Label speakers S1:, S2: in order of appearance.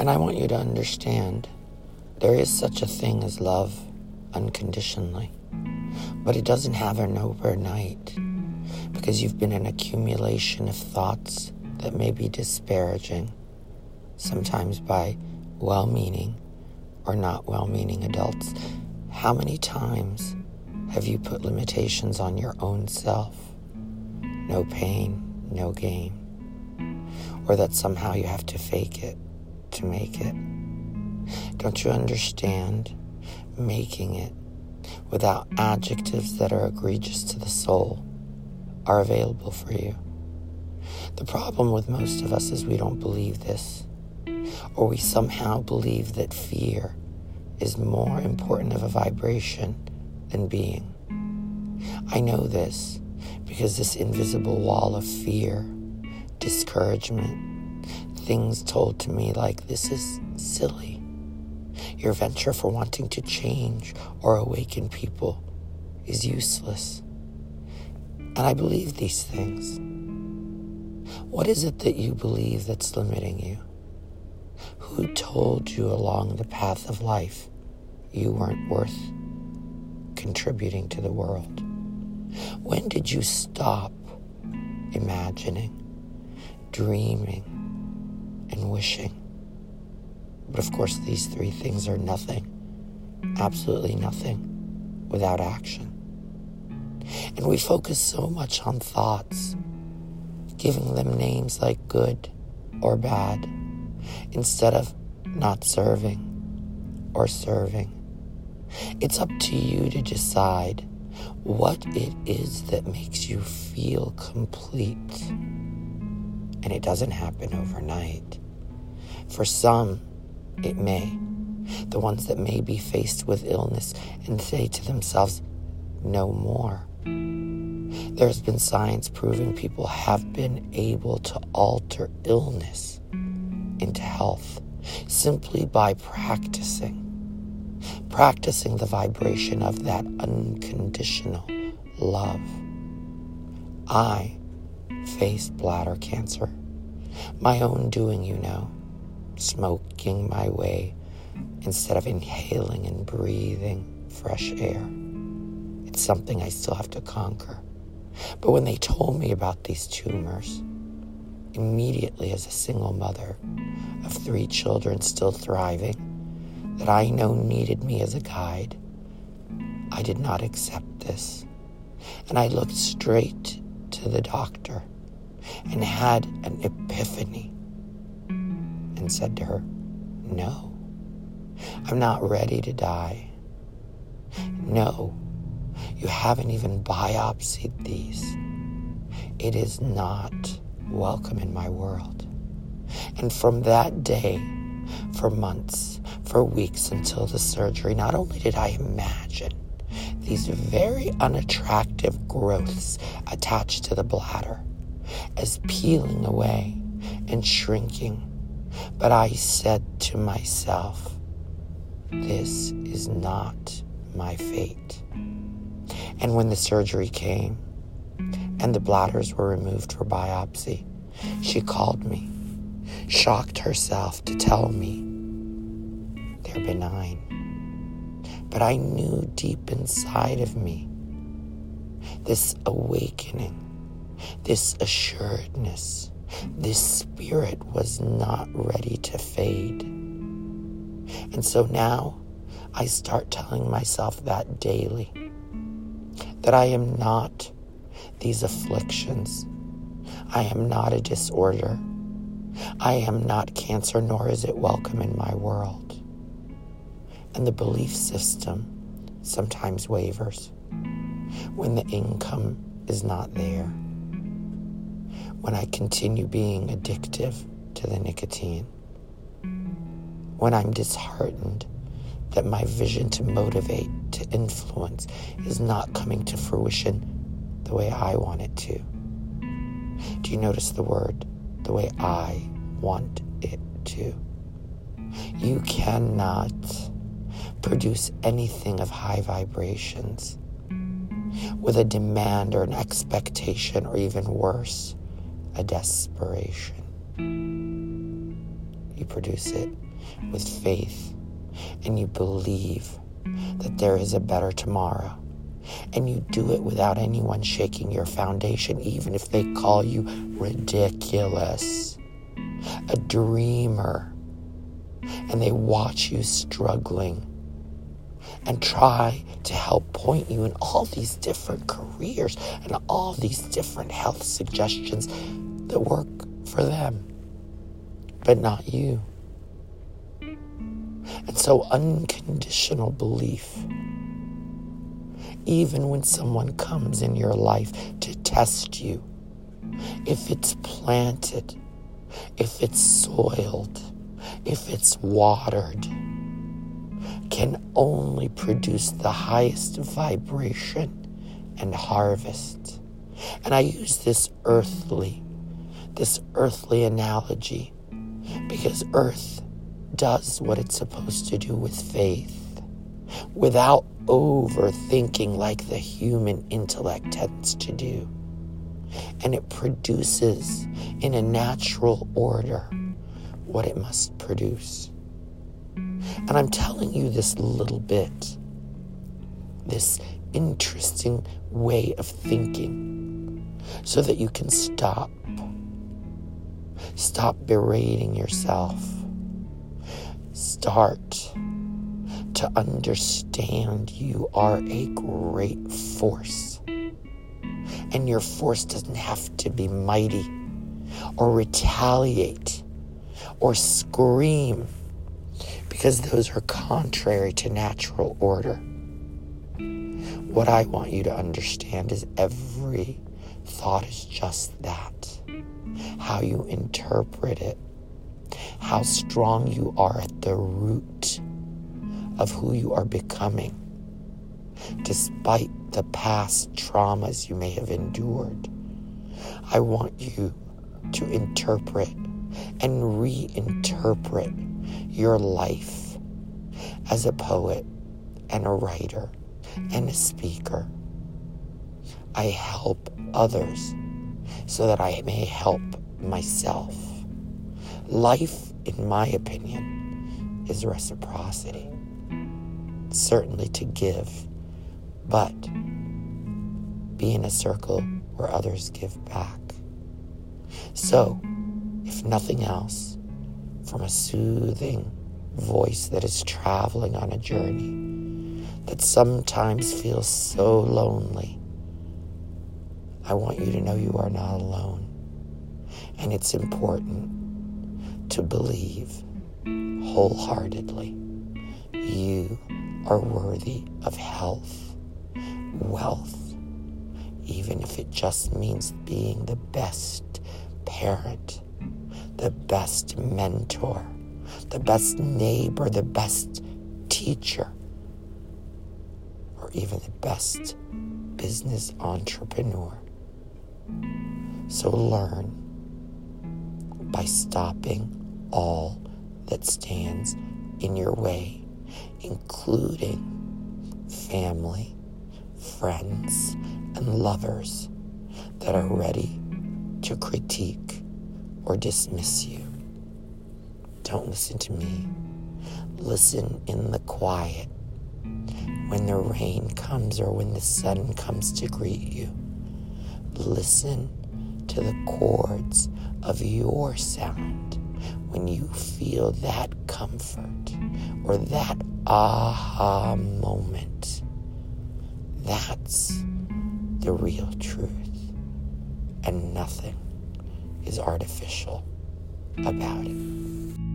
S1: And I want you to understand there is such a thing as love unconditionally, but it doesn't happen overnight because you've been an accumulation of thoughts that may be disparaging, sometimes by well meaning or not well meaning adults. How many times have you put limitations on your own self? No pain, no gain. Or that somehow you have to fake it to make it. Don't you understand? Making it without adjectives that are egregious to the soul are available for you. The problem with most of us is we don't believe this, or we somehow believe that fear is more important of a vibration than being. I know this because this invisible wall of fear, discouragement, things told to me like this is silly. Your venture for wanting to change or awaken people is useless. And I believe these things. What is it that you believe that's limiting you? Who told you along the path of life you weren't worth contributing to the world? When did you stop imagining, dreaming, and wishing? But of course, these three things are nothing, absolutely nothing, without action. And we focus so much on thoughts, giving them names like good or bad, instead of not serving or serving. It's up to you to decide what it is that makes you feel complete. And it doesn't happen overnight. For some, it may. The ones that may be faced with illness and say to themselves, no more. There's been science proving people have been able to alter illness into health simply by practicing. Practicing the vibration of that unconditional love. I faced bladder cancer. My own doing, you know. Smoking my way instead of inhaling and breathing fresh air. It's something I still have to conquer. But when they told me about these tumors, immediately as a single mother of three children still thriving, that I know needed me as a guide, I did not accept this. And I looked straight to the doctor and had an epiphany and said to her, No, I'm not ready to die. No, you haven't even biopsied these. It is not welcome in my world. And from that day, for months, for weeks until the surgery, not only did I imagine these very unattractive growths attached to the bladder as peeling away and shrinking, but I said to myself, this is not my fate. And when the surgery came and the bladders were removed for biopsy, she called me, shocked herself to tell me they're benign. But I knew deep inside of me this awakening, this assuredness, this spirit was not ready to fade. And so now I start telling myself that daily that I am not these afflictions. I am not a disorder. I am not cancer, nor is it welcome in my world. And the belief system sometimes wavers when the income is not there. When I continue being addictive to the nicotine. When I'm disheartened that my vision to motivate, to influence, is not coming to fruition the way I want it to. Do you notice the word? The way I want it to. You cannot produce anything of high vibrations with a demand or an expectation, or even worse, a desperation. You produce it with faith and you believe that there is a better tomorrow. And you do it without anyone shaking your foundation, even if they call you ridiculous, a dreamer, and they watch you struggling and try to help point you in all these different careers and all these different health suggestions that work for them, but not you. And so, unconditional belief, even when someone comes in your life to test you, if it's planted, if it's soiled, if it's watered, can only produce the highest vibration and harvest. And I use this earthly, this earthly analogy because earth does what it's supposed to do with faith without overthinking like the human intellect tends to do. And it produces in a natural order what it must produce. And I'm telling you this little bit, this interesting way of thinking, so that you can stop. Stop berating yourself. Start to understand you are a great force. And your force doesn't have to be mighty or retaliate or scream because those are contrary to natural order. What I want you to understand is every thought is just that. How you interpret it, how strong you are at the root of who you are becoming, despite the past traumas you may have endured. I want you to interpret and reinterpret your life as a poet and a writer and a speaker. I help others so that I may help myself. Life, in my opinion, is reciprocity. Certainly to give, but be in a circle where others give back. So, if nothing else, from a soothing voice that is traveling on a journey that sometimes feels so lonely. I want you to know you are not alone. And it's important to believe wholeheartedly you are worthy of health, wealth, even if it just means being the best parent the best mentor, the best neighbor, the best teacher, or even the best business entrepreneur. So learn by stopping all that stands in your way, including family, friends, and lovers that are ready to critique or dismiss you. Don't listen to me. Listen in the quiet when the rain comes or when the sun comes to greet you. Listen to the chords of your sound when you feel that comfort or that aha moment. That's the real truth and nothing is artificial about it.